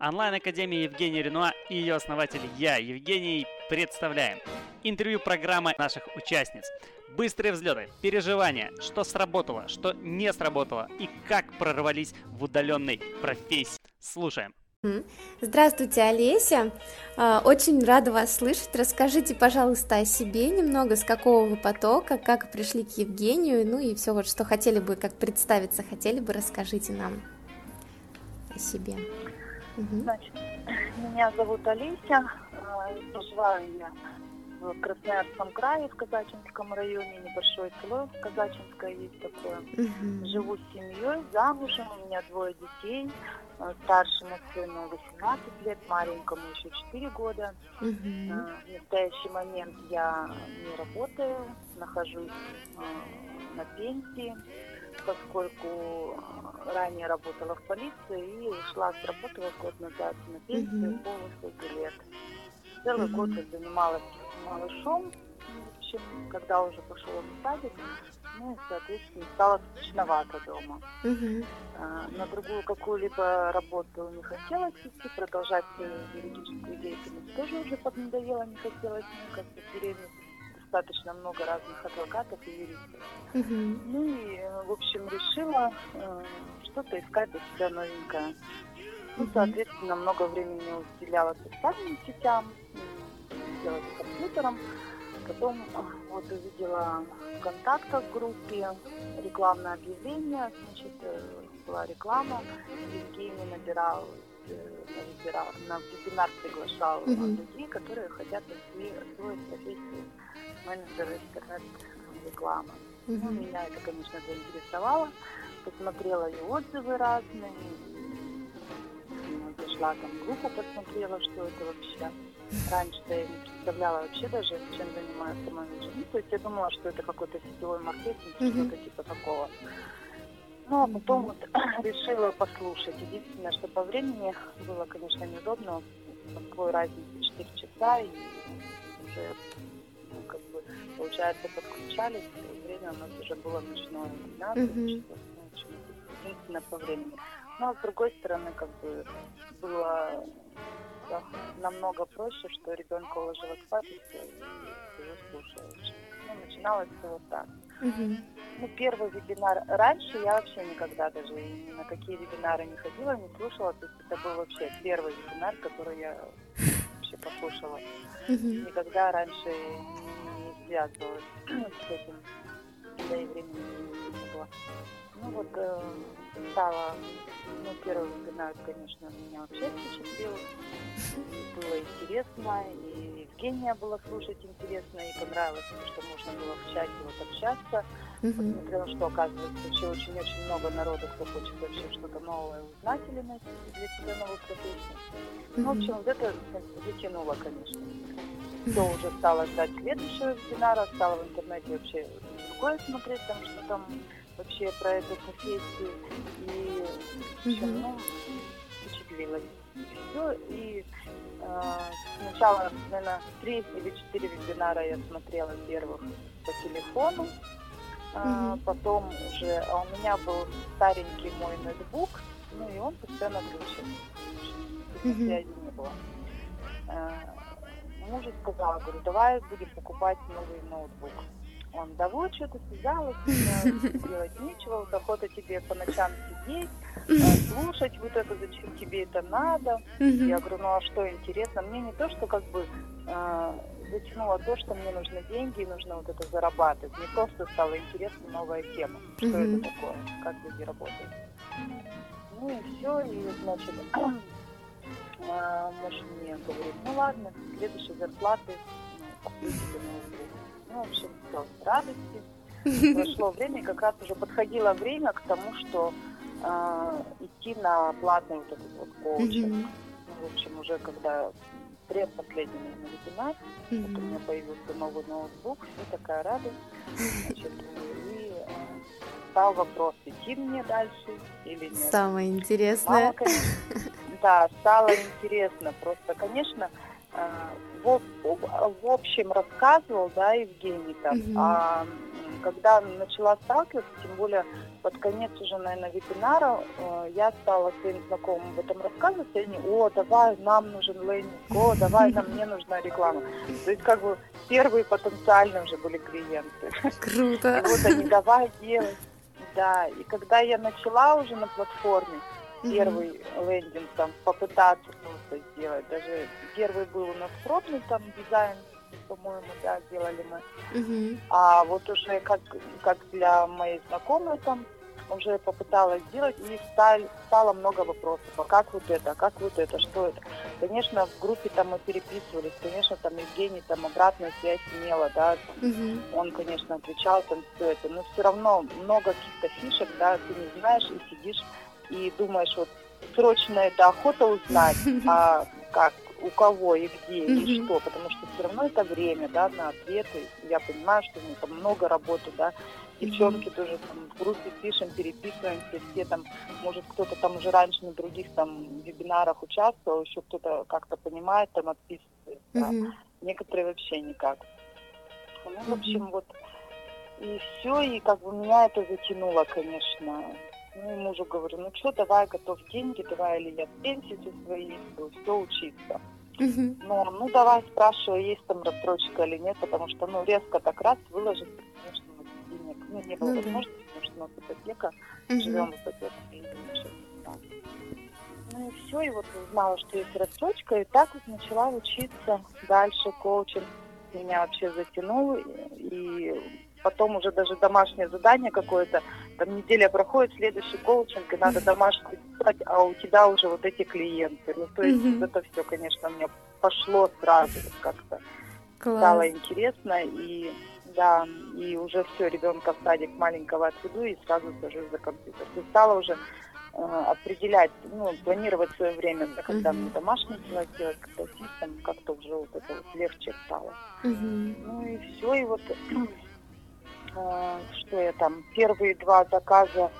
Онлайн-академия Евгения Ренуа и ее основатель я, Евгений, представляем. Интервью программы наших участниц. Быстрые взлеты, переживания, что сработало, что не сработало и как прорвались в удаленной профессии. Слушаем. Здравствуйте, Олеся. А, очень рада вас слышать. Расскажите, пожалуйста, о себе немного, с какого вы потока, как пришли к Евгению, ну и все вот, что хотели бы, как представиться хотели бы, расскажите нам о себе. Значит, меня зовут Олеся, а, проживаю я в Красноярском крае, в Казачинском районе, небольшое село Казачинское есть такое. Угу. Живу с семьей, замужем, у меня двое детей. Э, старшему сыну 18 лет, маленькому еще 4 года. Угу. В настоящий момент я не работаю, нахожусь э, на пенсии, поскольку ранее работала в полиции и ушла с работы год назад на пенсию угу. по высоте лет. Целый угу. год я занималась малышом, в общем, когда уже пошел в садик, ну и, соответственно, стало скучновато дома. Угу. А, на другую какую-либо работу не хотелось идти, продолжать юридическую деятельность тоже уже поднадоело, не хотелось, ну, как бы в деревне достаточно много разных адвокатов и юристов. Угу. Ну и, в общем, решила э, что-то искать для себя новенькое. Ну, соответственно, много времени уделяла социальным сетям, делать компьютером. Потом а, вот увидела в контактах в группе рекламное объявление, значит, э, была реклама, Евгений набирал э, на вебинар, на вебинар приглашал mm-hmm. людей, которые хотят освоить профессию менеджера интернет-рекламы. Mm-hmm. Ну, меня это, конечно, заинтересовало. Посмотрела и отзывы разные, зашла там группу, посмотрела, что это вообще. Раньше-то я не представляла вообще даже, чем занимаются менеджеры. Ну, то есть я думала, что это какой-то сетевой маркетинг, mm-hmm. что-то типа такого. Ну, а потом вот решила послушать. Единственное, что по времени было, конечно, неудобно. Такой разница 4 часа, и уже, получается, подключались, и время у нас уже было ночное, 12 mm-hmm. часов, ну, единственное по времени. Но, с другой стороны, как бы, было да, намного проще, что ребенка уложила спать и уже слушаешь. Ну, начиналось все вот так. Угу. Ну, первый вебинар раньше я вообще никогда даже ни на какие вебинары не ходила, не слушала. То есть это был вообще первый вебинар, который я вообще послушала. Угу. Никогда раньше не связывалась с этим. Да и времени не было. Ну вот э, стала, ну, первый вебинар, конечно, меня вообще впечатлил. Было интересно, и Евгения было слушать интересно, и понравилось, что можно было в чате вот общаться. Угу. Посмотрела, что оказывается еще очень-очень много народу, кто хочет вообще что-то новое узнать или найти для себя новую профессию. Ну, в общем, вот это затянуло, конечно. Кто уже стало ждать следующего вебинара, стала в интернете вообще другое смотреть, там что там вообще про эту профессию и в общем, ну, впечатлилась. Все, и э, сначала, наверное, три или четыре вебинара я смотрела первых по телефону, а, потом уже, а у меня был старенький мой ноутбук, ну и он постоянно глючил, связи не было. Сказала, говорю, давай будем покупать новый ноутбук. Он, да вот, что-то связалась, делать нечего, вот охота тебе по ночам сидеть, слушать вот это, зачем тебе это надо. Я говорю, ну а что интересно? Мне не то, что как бы э, затянуло то, что мне нужны деньги, и нужно вот это зарабатывать. Мне просто стало интересна новая тема, что это такое, как люди работают. Ну и все, и значит, муж мне говорит, ну ладно, следующей зарплаты ну. Ну, в общем, все, радости. Прошло время, как раз уже подходило время к тому, что э, идти на платный вот этот вот коучинг. Mm-hmm. Ну, в общем, уже когда предпоследний на вебинар, mm-hmm. вот у меня появился новый ноутбук, и такая радость. Значит, и э, стал вопрос, идти мне дальше или нет. Самое интересное. Мало, конечно, да, стало интересно. Просто, конечно, э, в, в общем рассказывал, да, Евгений там, угу. а когда начала сталкиваться, тем более под конец уже, наверное, вебинара э, я стала своим знакомым об этом рассказывать, и они, о, давай, нам нужен лендинг, о, давай, нам мне нужна реклама. То есть как бы первые потенциальные уже были клиенты. Круто. И вот они, давай делать. Да, и когда я начала уже на платформе, первый mm-hmm. лендинг там попытаться просто сделать, даже первый был у нас пробный там дизайн по-моему, да, делали мы. А вот уже как, как для моей знакомой там уже попыталась сделать, и стали, стало много вопросов. А как вот это, а как вот это, что это? Конечно, в группе там мы переписывались, конечно, там Евгений там обратную связь имела, да, угу. он, конечно, отвечал там все это, но все равно много каких-то фишек, да, ты не знаешь и сидишь и думаешь, вот срочно это охота узнать, а как у кого и где и что, потому что все равно это время, да, на ответы. Я понимаю, что ну, там много работы, да. Девчонки тоже там в группе пишем, переписываемся, все там, может кто-то там уже раньше на других там вебинарах участвовал, еще кто-то как-то понимает, там отписывается. Да. Некоторые вообще никак. Ну, в общем, вот и все, и как бы меня это затянуло, конечно. Ну, и мужу говорю, ну что, давай, готовь деньги, давай, или я в пенсию свои, все учиться. Uh-huh. Ну, ну, давай, спрашиваю, есть там рассрочка или нет, потому что, ну, резко так раз выложить, конечно, денег, ну, не было uh-huh. возможности, потому что у нас ипотека, живем в ипотеке, и да. Ну, и все, и вот узнала, что есть рассрочка, и так вот начала учиться дальше, коучинг меня вообще затянул, и потом уже даже домашнее задание какое-то, там неделя проходит, следующий коучинг, и надо домашку писать, а у тебя уже вот эти клиенты. Ну, то есть mm-hmm. это все, конечно, мне пошло сразу как-то. Класс. Стало интересно, и да, и уже все, ребенка в садик маленького отведу и сразу сажусь за компьютер. И стала уже э, определять, ну, планировать свое время, да, когда mm-hmm. мне домашние дела делать, когда там как-то уже вот это вот легче стало. Mm-hmm. Ну и все, и вот что я там, первые два заказа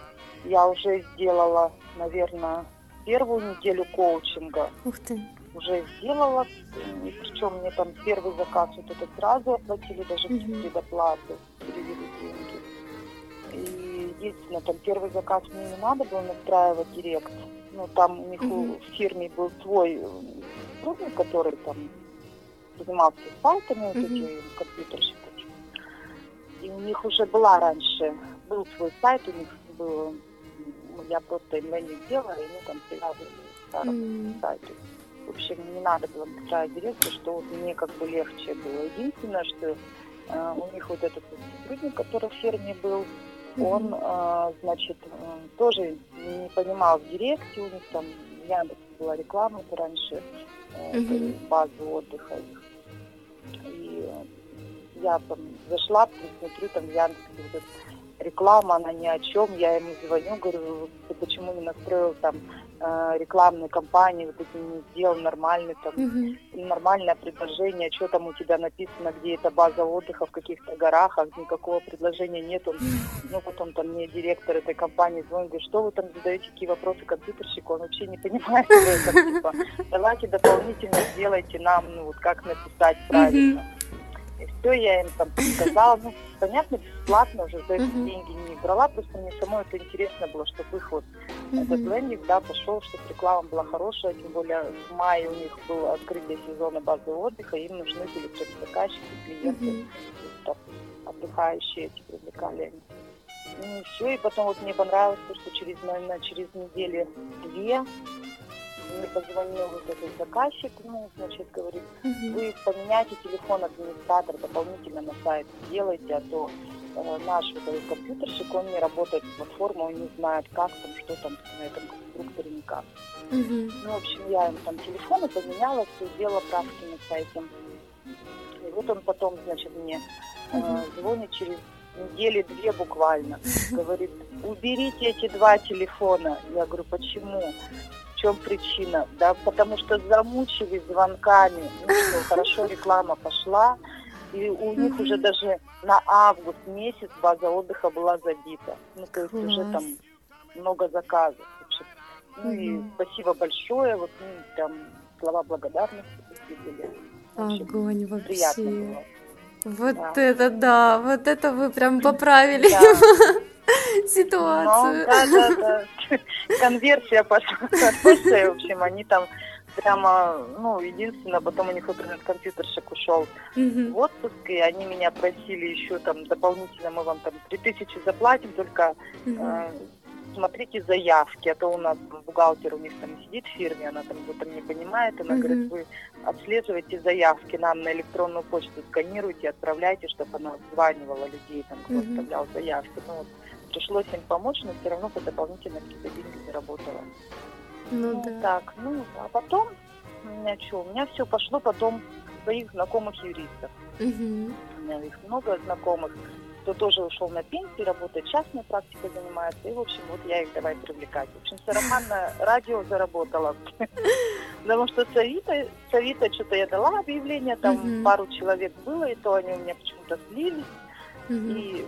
я уже сделала, наверное, первую неделю коучинга. Ух ты. Уже сделала, и причем мне там первый заказ вот это сразу оплатили, даже угу. предоплату, перевели деньги. И единственное, там первый заказ мне не надо было настраивать директ. Ну, там у них угу. в фирме был свой сотрудник, который там занимался сайтами, угу. вот эти компьютерщик и у них уже была раньше, был свой сайт, у них был, ну, я просто им лендинг сделала, и они там привязывали к старому mm. сайту. В общем, не надо было настраивать дирекцию, что вот мне как бы легче было. Единственное, что э, у них вот этот сотрудник, который в ферме был, mm-hmm. он, э, значит, э, тоже не понимал в директе, у них там в Яндексе была реклама раньше, э, mm-hmm. базу отдыха их. Я там зашла, смотрю, там Яндекс реклама, она ни о чем, я ему звоню, говорю, ты почему не настроил там э, рекламную кампанию, вот это не сделал нормальный там, uh-huh. нормальное предложение, что там у тебя написано, где эта база отдыха, в каких-то горах, а никакого предложения нет, он, ну потом там мне директор этой компании звонит, говорит, что вы там задаете, какие вопросы компьютерщику, он вообще не понимает, что это, типа, давайте дополнительно сделайте нам, ну вот как написать правильно. Uh-huh. И все я им там сказала. Ну, понятно, бесплатно уже за эти uh-huh. деньги не брала, просто мне самой это интересно было, чтобы их вот uh-huh. этот лендинг, да, пошел, чтобы реклама была хорошая, тем более в мае у них было открытие сезона базы отдыха, им нужны были заказчики, клиенты, uh-huh. там, отдыхающие эти привлекали они. Ну и все, и потом вот мне понравилось, что через, наверное, через недели две мне позвонил вот этот заказчик, ну, значит, говорит, угу. вы поменяйте телефон администратора дополнительно на сайт, сделайте, а то э, наш вот этот компьютерщик, он не работает с платформой, он не знает, как там, что там на этом конструкторе никак. Угу. Ну, в общем, я ему там телефоны поменяла, все, сделала правки на сайте. И вот он потом, значит, мне э, звонит через недели две буквально. Говорит, уберите эти два телефона. Я говорю, почему? Чем причина? Да, потому что замучили звонками. Ну что, хорошо, реклама пошла. И у них mm-hmm. уже даже на август месяц база отдыха была забита. Ну, то есть Класс. уже там много заказов. Ну mm-hmm. и спасибо большое. Вот ну, там слова благодарности были. Огонь вообще. Приятно было. Вот да. это да, вот это вы прям поправили. ситуацию. Ну, да, да, да. Конверсия пошла. В общем, они там прямо, ну, единственное, потом у них интернет-компьютерщик ушел в отпуск, и они меня просили еще там дополнительно, мы вам там 3000 заплатим, только э, смотрите заявки, а то у нас бухгалтер у них там сидит в фирме, она там что-то не понимает, она говорит, вы отслеживайте заявки нам на электронную почту, сканируйте, отправляйте, чтобы она обзванивала людей, там, кто оставлял заявки. Ну, вот, пришлось им помочь, но все равно по дополнительно какие-то деньги заработала. Ну Ну, да. так, ну, а потом, у меня что, у меня все пошло потом своих знакомых юристов. Мгм. У меня их много знакомых, кто тоже ушел на пенсию, работает частной практикой занимается. И, в общем, вот я их давай привлекать. В общем, сарафанное радио заработала. Потому что с Авито, с Авито что-то я дала объявление, там пару человек было, и то они у меня почему-то слились. И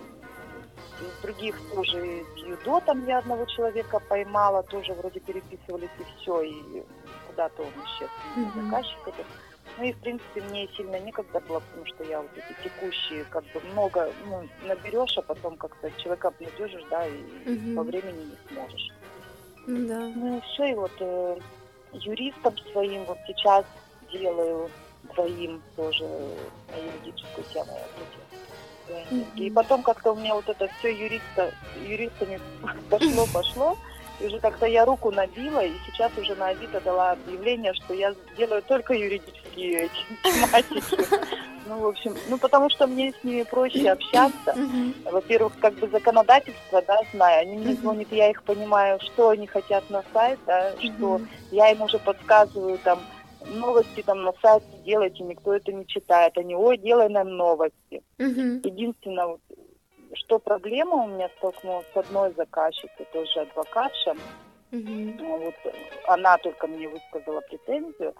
из других тоже Юдо там я одного человека поймала, тоже вроде переписывались и все, и куда-то он исчез, Мгм. заказчик этот. Ну и в принципе мне сильно некогда было, потому что я вот эти текущие как бы много ну, наберешь, а потом как-то человека обнадежишь, да, и Мгм. по времени не сможешь. Да. Ну и все, и вот э, юристом своим вот сейчас делаю двоим тоже на юридическую тему. вот эти. И потом как-то у меня вот это все юриста, юристами пошло, пошло. И уже как-то я руку набила, и сейчас уже на Авито дала объявление, что я делаю только юридические эти тематики. Ну, в общем, ну, потому что мне с ними проще общаться. Во-первых, как бы законодательство, да, знаю. Они мне звонят, я их понимаю, что они хотят на сайт, да, что я им уже подсказываю там новости там на сайте делайте, никто это не читает. Они, ой, делай нам новости. Мгм. Единственное, вот, что проблема у меня столкнулась с одной заказчицей, тоже адвокатша. Ну, Вот она только мне высказала претензию.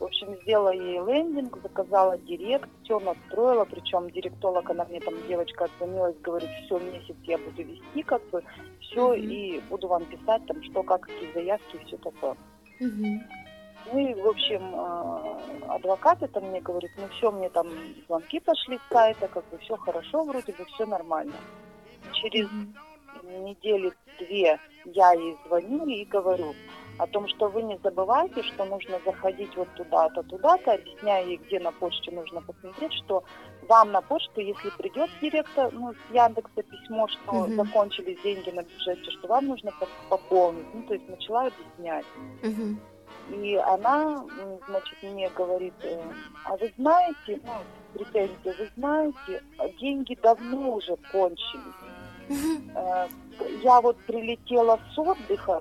В общем, сделала ей лендинг, заказала директ, все настроила, причем директолог, она мне там, девочка отзвонилась, говорит, все, месяц я буду вести, как бы, все, Мгм. и буду вам писать, там, что, как, какие заявки и все такое. Мгм. Ну и, в общем, э, адвокат это мне говорит, ну все, мне там звонки пошли с сайта, как бы все хорошо, вроде бы все нормально. Через недели две я ей звоню и говорю о том, что вы не забывайте, что нужно заходить вот туда-то, туда-то, объясняя ей, где на почте нужно посмотреть, что вам на почту, если придет директор, ну, с Яндекса письмо, что Мгм. закончились деньги на бюджете, что вам нужно по- пополнить. Ну, то есть начала объяснять. Мгм. И она, значит, мне говорит, э, а вы знаете, ну, претензия, вы знаете, деньги давно уже кончились. Э, Я вот прилетела с отдыха.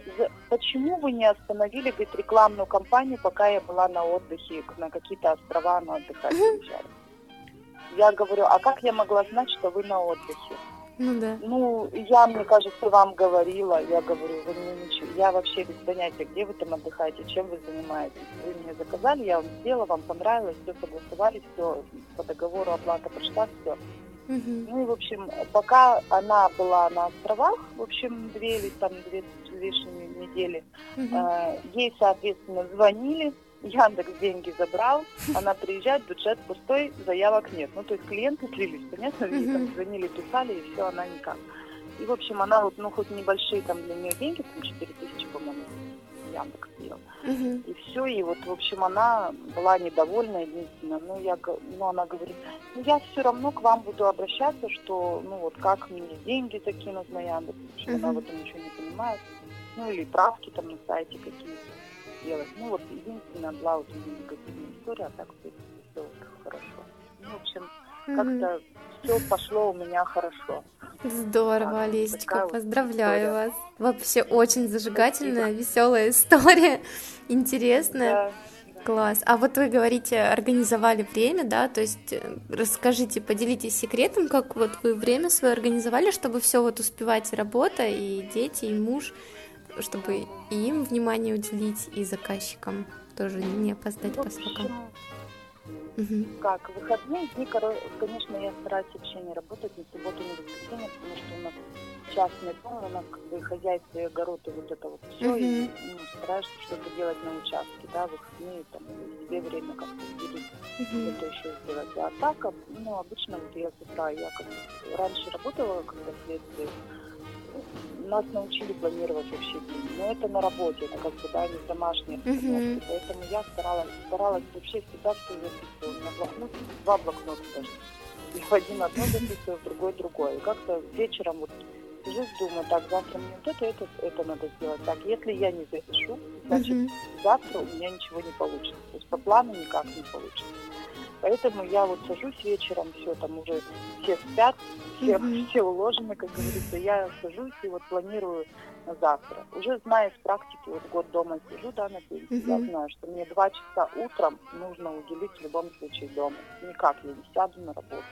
Почему вы не остановили, говорит, рекламную кампанию, пока я была на отдыхе, на какие-то острова на отдыхать уезжали? Я говорю, а как я могла знать, что вы на отдыхе? Ну да. Ну, я, мне кажется, вам говорила. Я говорю, вы мне ничего. Я вообще без понятия, где вы там отдыхаете, чем вы занимаетесь. Вы мне заказали, я вам сделала, вам понравилось, все согласовали, все по договору оплата пришла, все. Ну и, в общем, пока она была на островах, в общем, две или там две с лишними недели, Мгм. э, ей, соответственно, звонили, Яндекс деньги забрал, она приезжает, бюджет пустой, заявок нет. Ну, то есть клиенты слились, понятно, ей там звонили, писали, и все, она никак. И, в общем, она вот, ну, хоть небольшие там для нее деньги, там 4 тысячи, по-моему, Яндекс сделал. Мгм. И все, и вот, в общем, она была недовольна единственное. Ну, я, ну, она говорит, ну, я все равно к вам буду обращаться, что, ну, вот как мне деньги закинут на Яндекс, что она Мгм. в этом ничего не понимает. Ну, или правки там на сайте какие-то делать. Ну, вот единственная была вот у меня негативная история, а так, в принципе, все хорошо. Ну, в общем, как-то все пошло у меня хорошо. Здорово, Так, Олесечка, вот поздравляю история. вас. Вообще очень зажигательная, веселая история, интересная. Да, да. Класс. А вот вы говорите, организовали время, да? То есть э, расскажите, поделитесь секретом, как вот вы время свое организовали, чтобы все вот успевать и работа, и дети, и муж, чтобы и им внимание уделить, и заказчикам тоже не опоздать В по срокам. как, выходные дни, конечно, я стараюсь вообще не работать в субботу, в воскресенье, потому что у нас частный дом, у нас как бы и хозяйство, и огород, и вот это вот все, и Мгм. ну, стараешься что-то делать на участке, да, выходные, там, и себе время как-то уделить, Мгм. это еще сделать. А так, ну, обычно вот я с утра, я как раньше работала, когда следствие, нас научили планировать вообще день. Но это на работе, это как бы, да, не домашние обстановки. Поэтому я старалась, старалась вообще всегда все записывать. У меня блокнот, два блокнота даже. И в один одно записываю, в другой другое. И как-то вечером вот сижу, думаю, так, завтра мне вот это, это, это надо сделать. Так, если я не запишу, значит, mm-hmm. завтра у меня ничего не получится. То есть по плану никак не получится. Поэтому я вот сажусь вечером, все там уже все спят, все, mm-hmm. все уложены, как говорится. Я сажусь и вот планирую на завтра. Уже зная из практики, вот год дома сижу, да, на пенсии, mm-hmm. я знаю, что мне два часа утром нужно уделить в любом случае дома. Никак я не сяду на работу.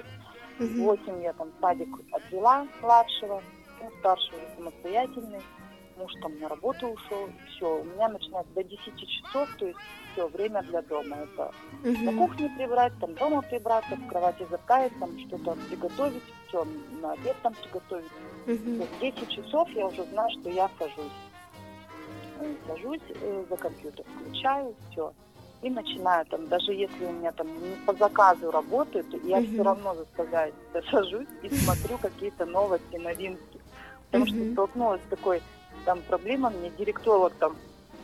Mm-hmm. 8 я там садик отвела младшего, ну, старший уже самостоятельный муж там на работу ушел, все, у меня начинается до 10 часов, то есть все, время для дома. Это угу. на кухне прибрать, там дома прибраться, в кровати заправить, там что-то приготовить, все, на обед там приготовить. Угу. В 10 часов я уже знаю, что я сажусь. Э, сажусь э, за компьютер, включаю, все. И начинаю там, даже если у меня там не по заказу работает, я mm все равно заставляю сажусь и смотрю какие-то новости, новинки. Потому mm что столкнулась с такой там проблема, мне директолог там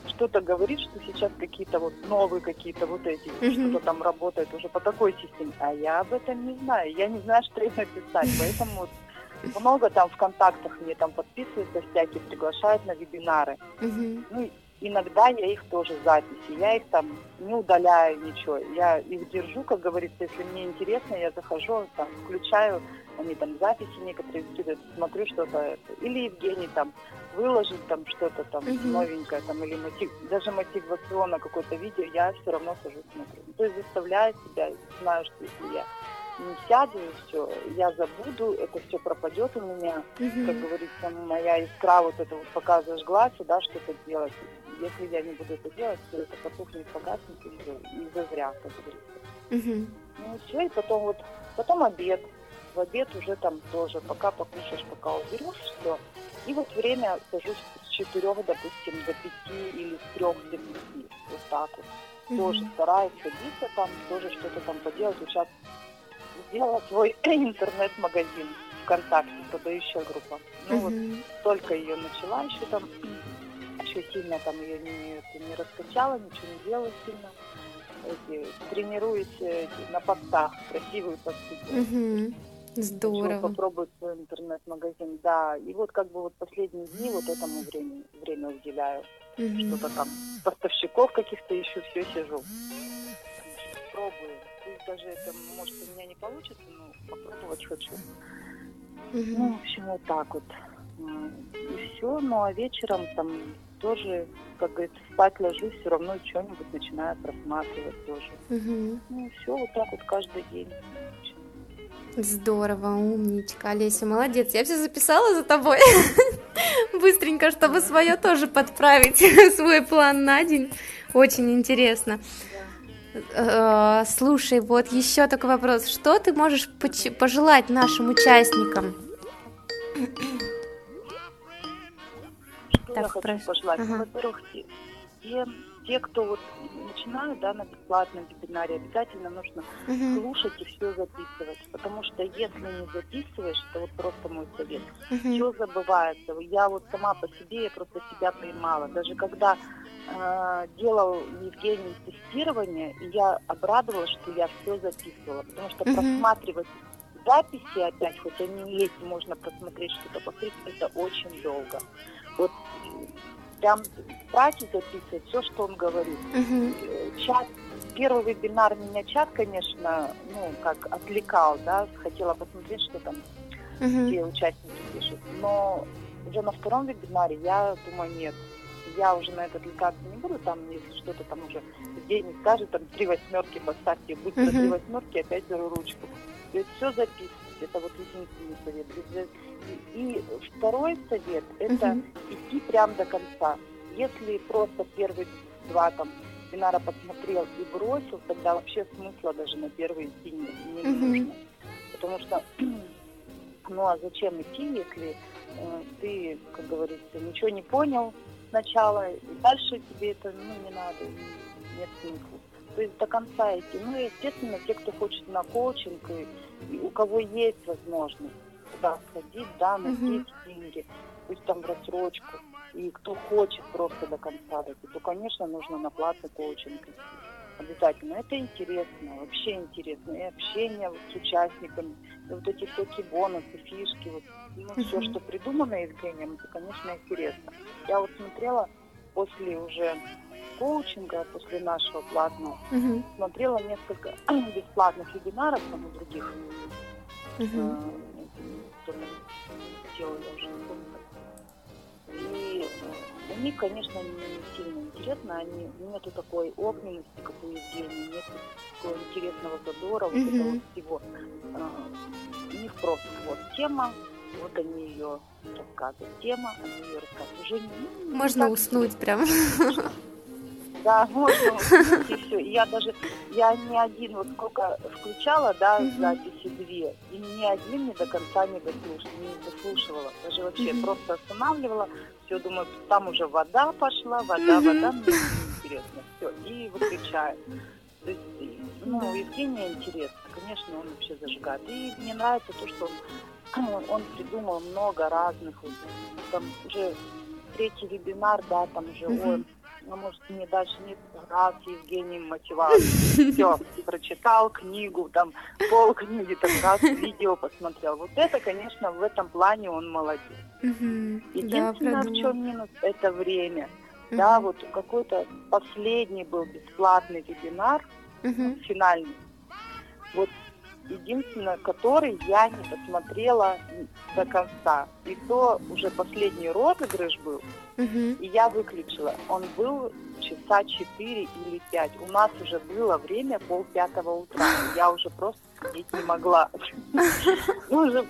что-то говорит, что сейчас какие-то вот новые какие-то вот эти, mm-hmm. что-то там работает уже по такой системе, а я об этом не знаю, я не знаю, что им написать, поэтому вот много там в контактах мне там подписываются всякие, приглашают на вебинары. Mm-hmm. Ну, иногда я их тоже записи, я их там не удаляю ничего, я их держу, как говорится, если мне интересно, я захожу, там, включаю, они там записи некоторые скидывают, смотрю что-то, или Евгений там выложить там что-то там uh-huh. новенькое, там, или мотив, даже мотивационно какое-то видео, я все равно сажусь смотрю. То есть заставляю себя, знаю, что если я не сяду и все, я забуду, это все пропадет у меня, uh-huh. как говорится, моя искра вот это вот пока зажглась, да, что-то делать. Если я не буду это делать, то это потухнет, погаснет и, зазря, как говорится. Uh-huh. Ну все, и потом вот, потом обед. В обед уже там тоже, пока покушаешь, пока уберешь, все. И вот время сажусь с четырех, допустим, до пяти или с трех до пяти. Вот так вот. Mm-hmm. Тоже стараюсь садиться там, тоже что-то там поделать. Вот сейчас сделала свой интернет-магазин ВКонтакте, продающая группа. Ну mm-hmm. вот только ее начала еще там, еще сильно там ее не, не раскачала, ничего не делала сильно. Эти, тренируюсь эти, на постах, красивые посты. Mm-hmm. Здорово. попробовать свой интернет-магазин, да. И вот как бы вот последние дни вот этому времени, время уделяю. Mm-hmm. Что-то там, поставщиков каких-то ищу, все сижу. Пробую. Пусть даже это, может, у меня не получится, но попробовать хочу. Mm-hmm. Ну, в общем, вот так вот. И все. Ну, а вечером там тоже, как говорится, спать ложусь, все равно что-нибудь начинаю просматривать тоже. Угу. Ну, все вот так вот каждый день. Здорово, умничка, Олеся, молодец. Я все записала за тобой. Быстренько, чтобы свое тоже подправить, свой план на день. Очень интересно. Э, слушай, вот еще такой вопрос. Что ты можешь пожелать нашим участникам? Что так, я хочу пожелать? Ага. Во-первых, всем те, кто вот начинают да, на бесплатном вебинаре, обязательно нужно uh-huh. слушать и все записывать. Потому что если не записываешь, это вот просто мой совет, uh-huh. все забывается. Я вот сама по себе, я просто себя поймала. Даже когда э, делал Евгений тестирование, я обрадовалась, что я все записывала. Потому что uh-huh. просматривать записи опять, хоть они есть, можно просмотреть что-то, посмотреть, это очень долго. Вот прям брать и записывать все, что он говорит. Угу. Чат, первый вебинар меня чат, конечно, ну, как отвлекал, да, хотела посмотреть, что там угу. все участники пишут. Но уже на втором вебинаре я думаю, нет, я уже на это отвлекаться не буду, там, если что-то там уже день скажет, там, три восьмерки поставьте, будь uh-huh. три восьмерки, опять беру ручку. То есть все записывать, это вот единственный совет. И второй совет – это угу. идти прям до конца. Если просто первые два там вебинара посмотрел и бросил, тогда вообще смысла даже на первый идти не, не угу. нужно. Потому что, ну а зачем идти, если э, ты, как говорится, ничего не понял сначала, и дальше тебе это ну, не надо, нет смысла. То есть до конца идти. Ну и, естественно, те, кто хочет на коучинг, и, и у кого есть возможность, туда сходить, да, найти деньги, пусть там в рассрочку, и кто хочет просто до конца дойти, то, конечно, нужно на платный коучинг идти. Обязательно. Это интересно, вообще интересно. И общение вот с участниками, и вот эти всякие бонусы, фишки, вот, ну, uh-huh. все, что придумано Евгением, это, конечно, интересно. Я вот смотрела после уже коучинга, после нашего платного, uh-huh. смотрела несколько бесплатных вебинаров там у других, uh-huh. э, делала уже не помню. И э, у них, конечно, не сильно интересно, они, нету такой огненности, как у Евгения, нет такого интересного задора, вот mm-hmm. этого всего. А, у них просто вот тема, вот они ее рассказывают. Тема, они ее рассказывают. Уже не, Можно уснуть прям. Да, можно и все. Я даже, я не один, вот сколько включала, да, mm-hmm. записи две, и ни один не до конца не дослушала, не дослушивала. Даже вообще просто останавливала, все, думаю, там уже вода пошла, вода, вода, мне интересно, все, и выключаю. То есть, ну, Евгения интересно, конечно, он вообще зажигает. И мне нравится то, что он, он придумал много разных, вот, там уже третий вебинар, да, там уже mm-hmm. он ну, может, мне дальше не раз Евгений мотивацию. Все, прочитал книгу, там пол книги, там раз видео посмотрел. Вот это, конечно, в этом плане он молодец. Единственное, в чем минус, это время. Да, вот какой-то последний был бесплатный вебинар, финальный. Вот единственное, который я не посмотрела до конца. И то уже последний розыгрыш был, угу. и я выключила. Он был часа 4 или 5. У нас уже было время пол пятого утра. Я уже просто сидеть не могла. Ну, уже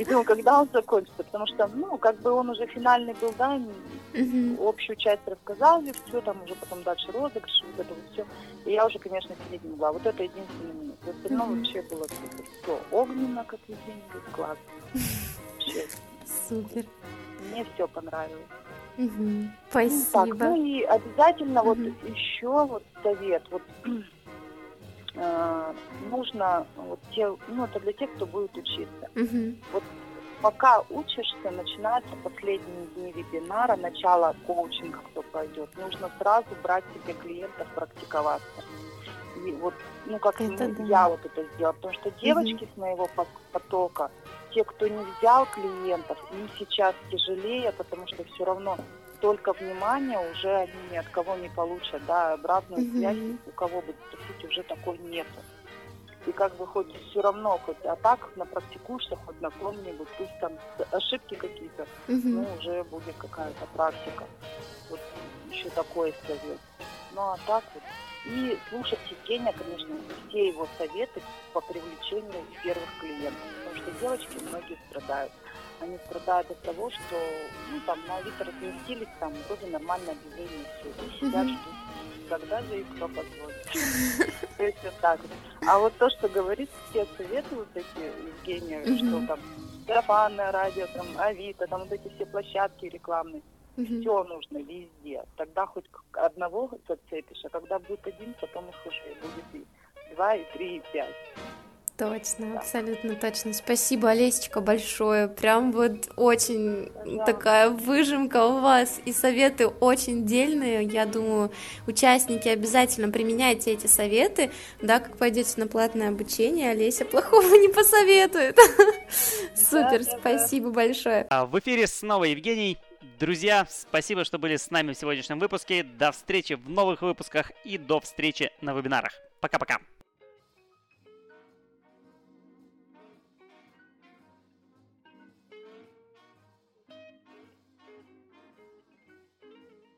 и думаю, когда он закончится, потому что, ну, как бы он уже финальный был, да, угу. общую часть рассказали, все, там уже потом дальше розыгрыш, вот это вот все. И я уже, конечно, сидеть не могла. Вот это единственный минус. В остальном угу. вообще было супер. Все, огненно, как и день, класс. Вообще. Супер. Мне все понравилось. Угу. Спасибо. Ну, так, ну и обязательно угу. вот еще вот совет, вот э, нужно вот те, ну это для тех, кто будет учиться. Угу. Вот пока учишься, начинаются последние дни вебинара, начало коучинга, кто пойдет, нужно сразу брать себе клиентов, практиковаться. И вот, ну как это да. я вот это сделала, потому что девочки угу. с моего потока, те, кто не взял клиентов, им сейчас тяжелее, потому что все равно столько внимания уже они ни от кого не получат, да, обратную mm-hmm. связь у кого бы спросить уже такой нету. И как бы хоть все равно, хоть а так напрактикуешься, хоть на ком-нибудь, пусть там ошибки какие-то, mm-hmm. ну уже будет какая-то практика. Вот еще такое совет. Ну а так вот. И слушать Евгения, конечно, все его советы по привлечению первых клиентов. Потому что девочки многие страдают они страдают от того, что ну, там на Авито разместились, там вроде нормальное объявление, все, и сидят, ждут, когда же их кто позволит. То есть вот так А вот то, что говорит, все советы вот эти, Евгения, что там сарафанное радио, там Авито, там вот эти все площадки рекламные, все нужно везде. Тогда хоть одного зацепишь, а когда будет один, потом их уже будет и два, и три, и пять. Точно, абсолютно точно. Спасибо, Олесечка, большое. Прям вот очень да. такая выжимка у вас и советы очень дельные. Я думаю, участники обязательно применяйте эти советы, да, как пойдете на платное обучение, Олеся плохого не посоветует. Супер, спасибо большое. А, в эфире снова Евгений. Друзья, спасибо, что были с нами в сегодняшнем выпуске. До встречи в новых выпусках и до встречи на вебинарах. Пока-пока.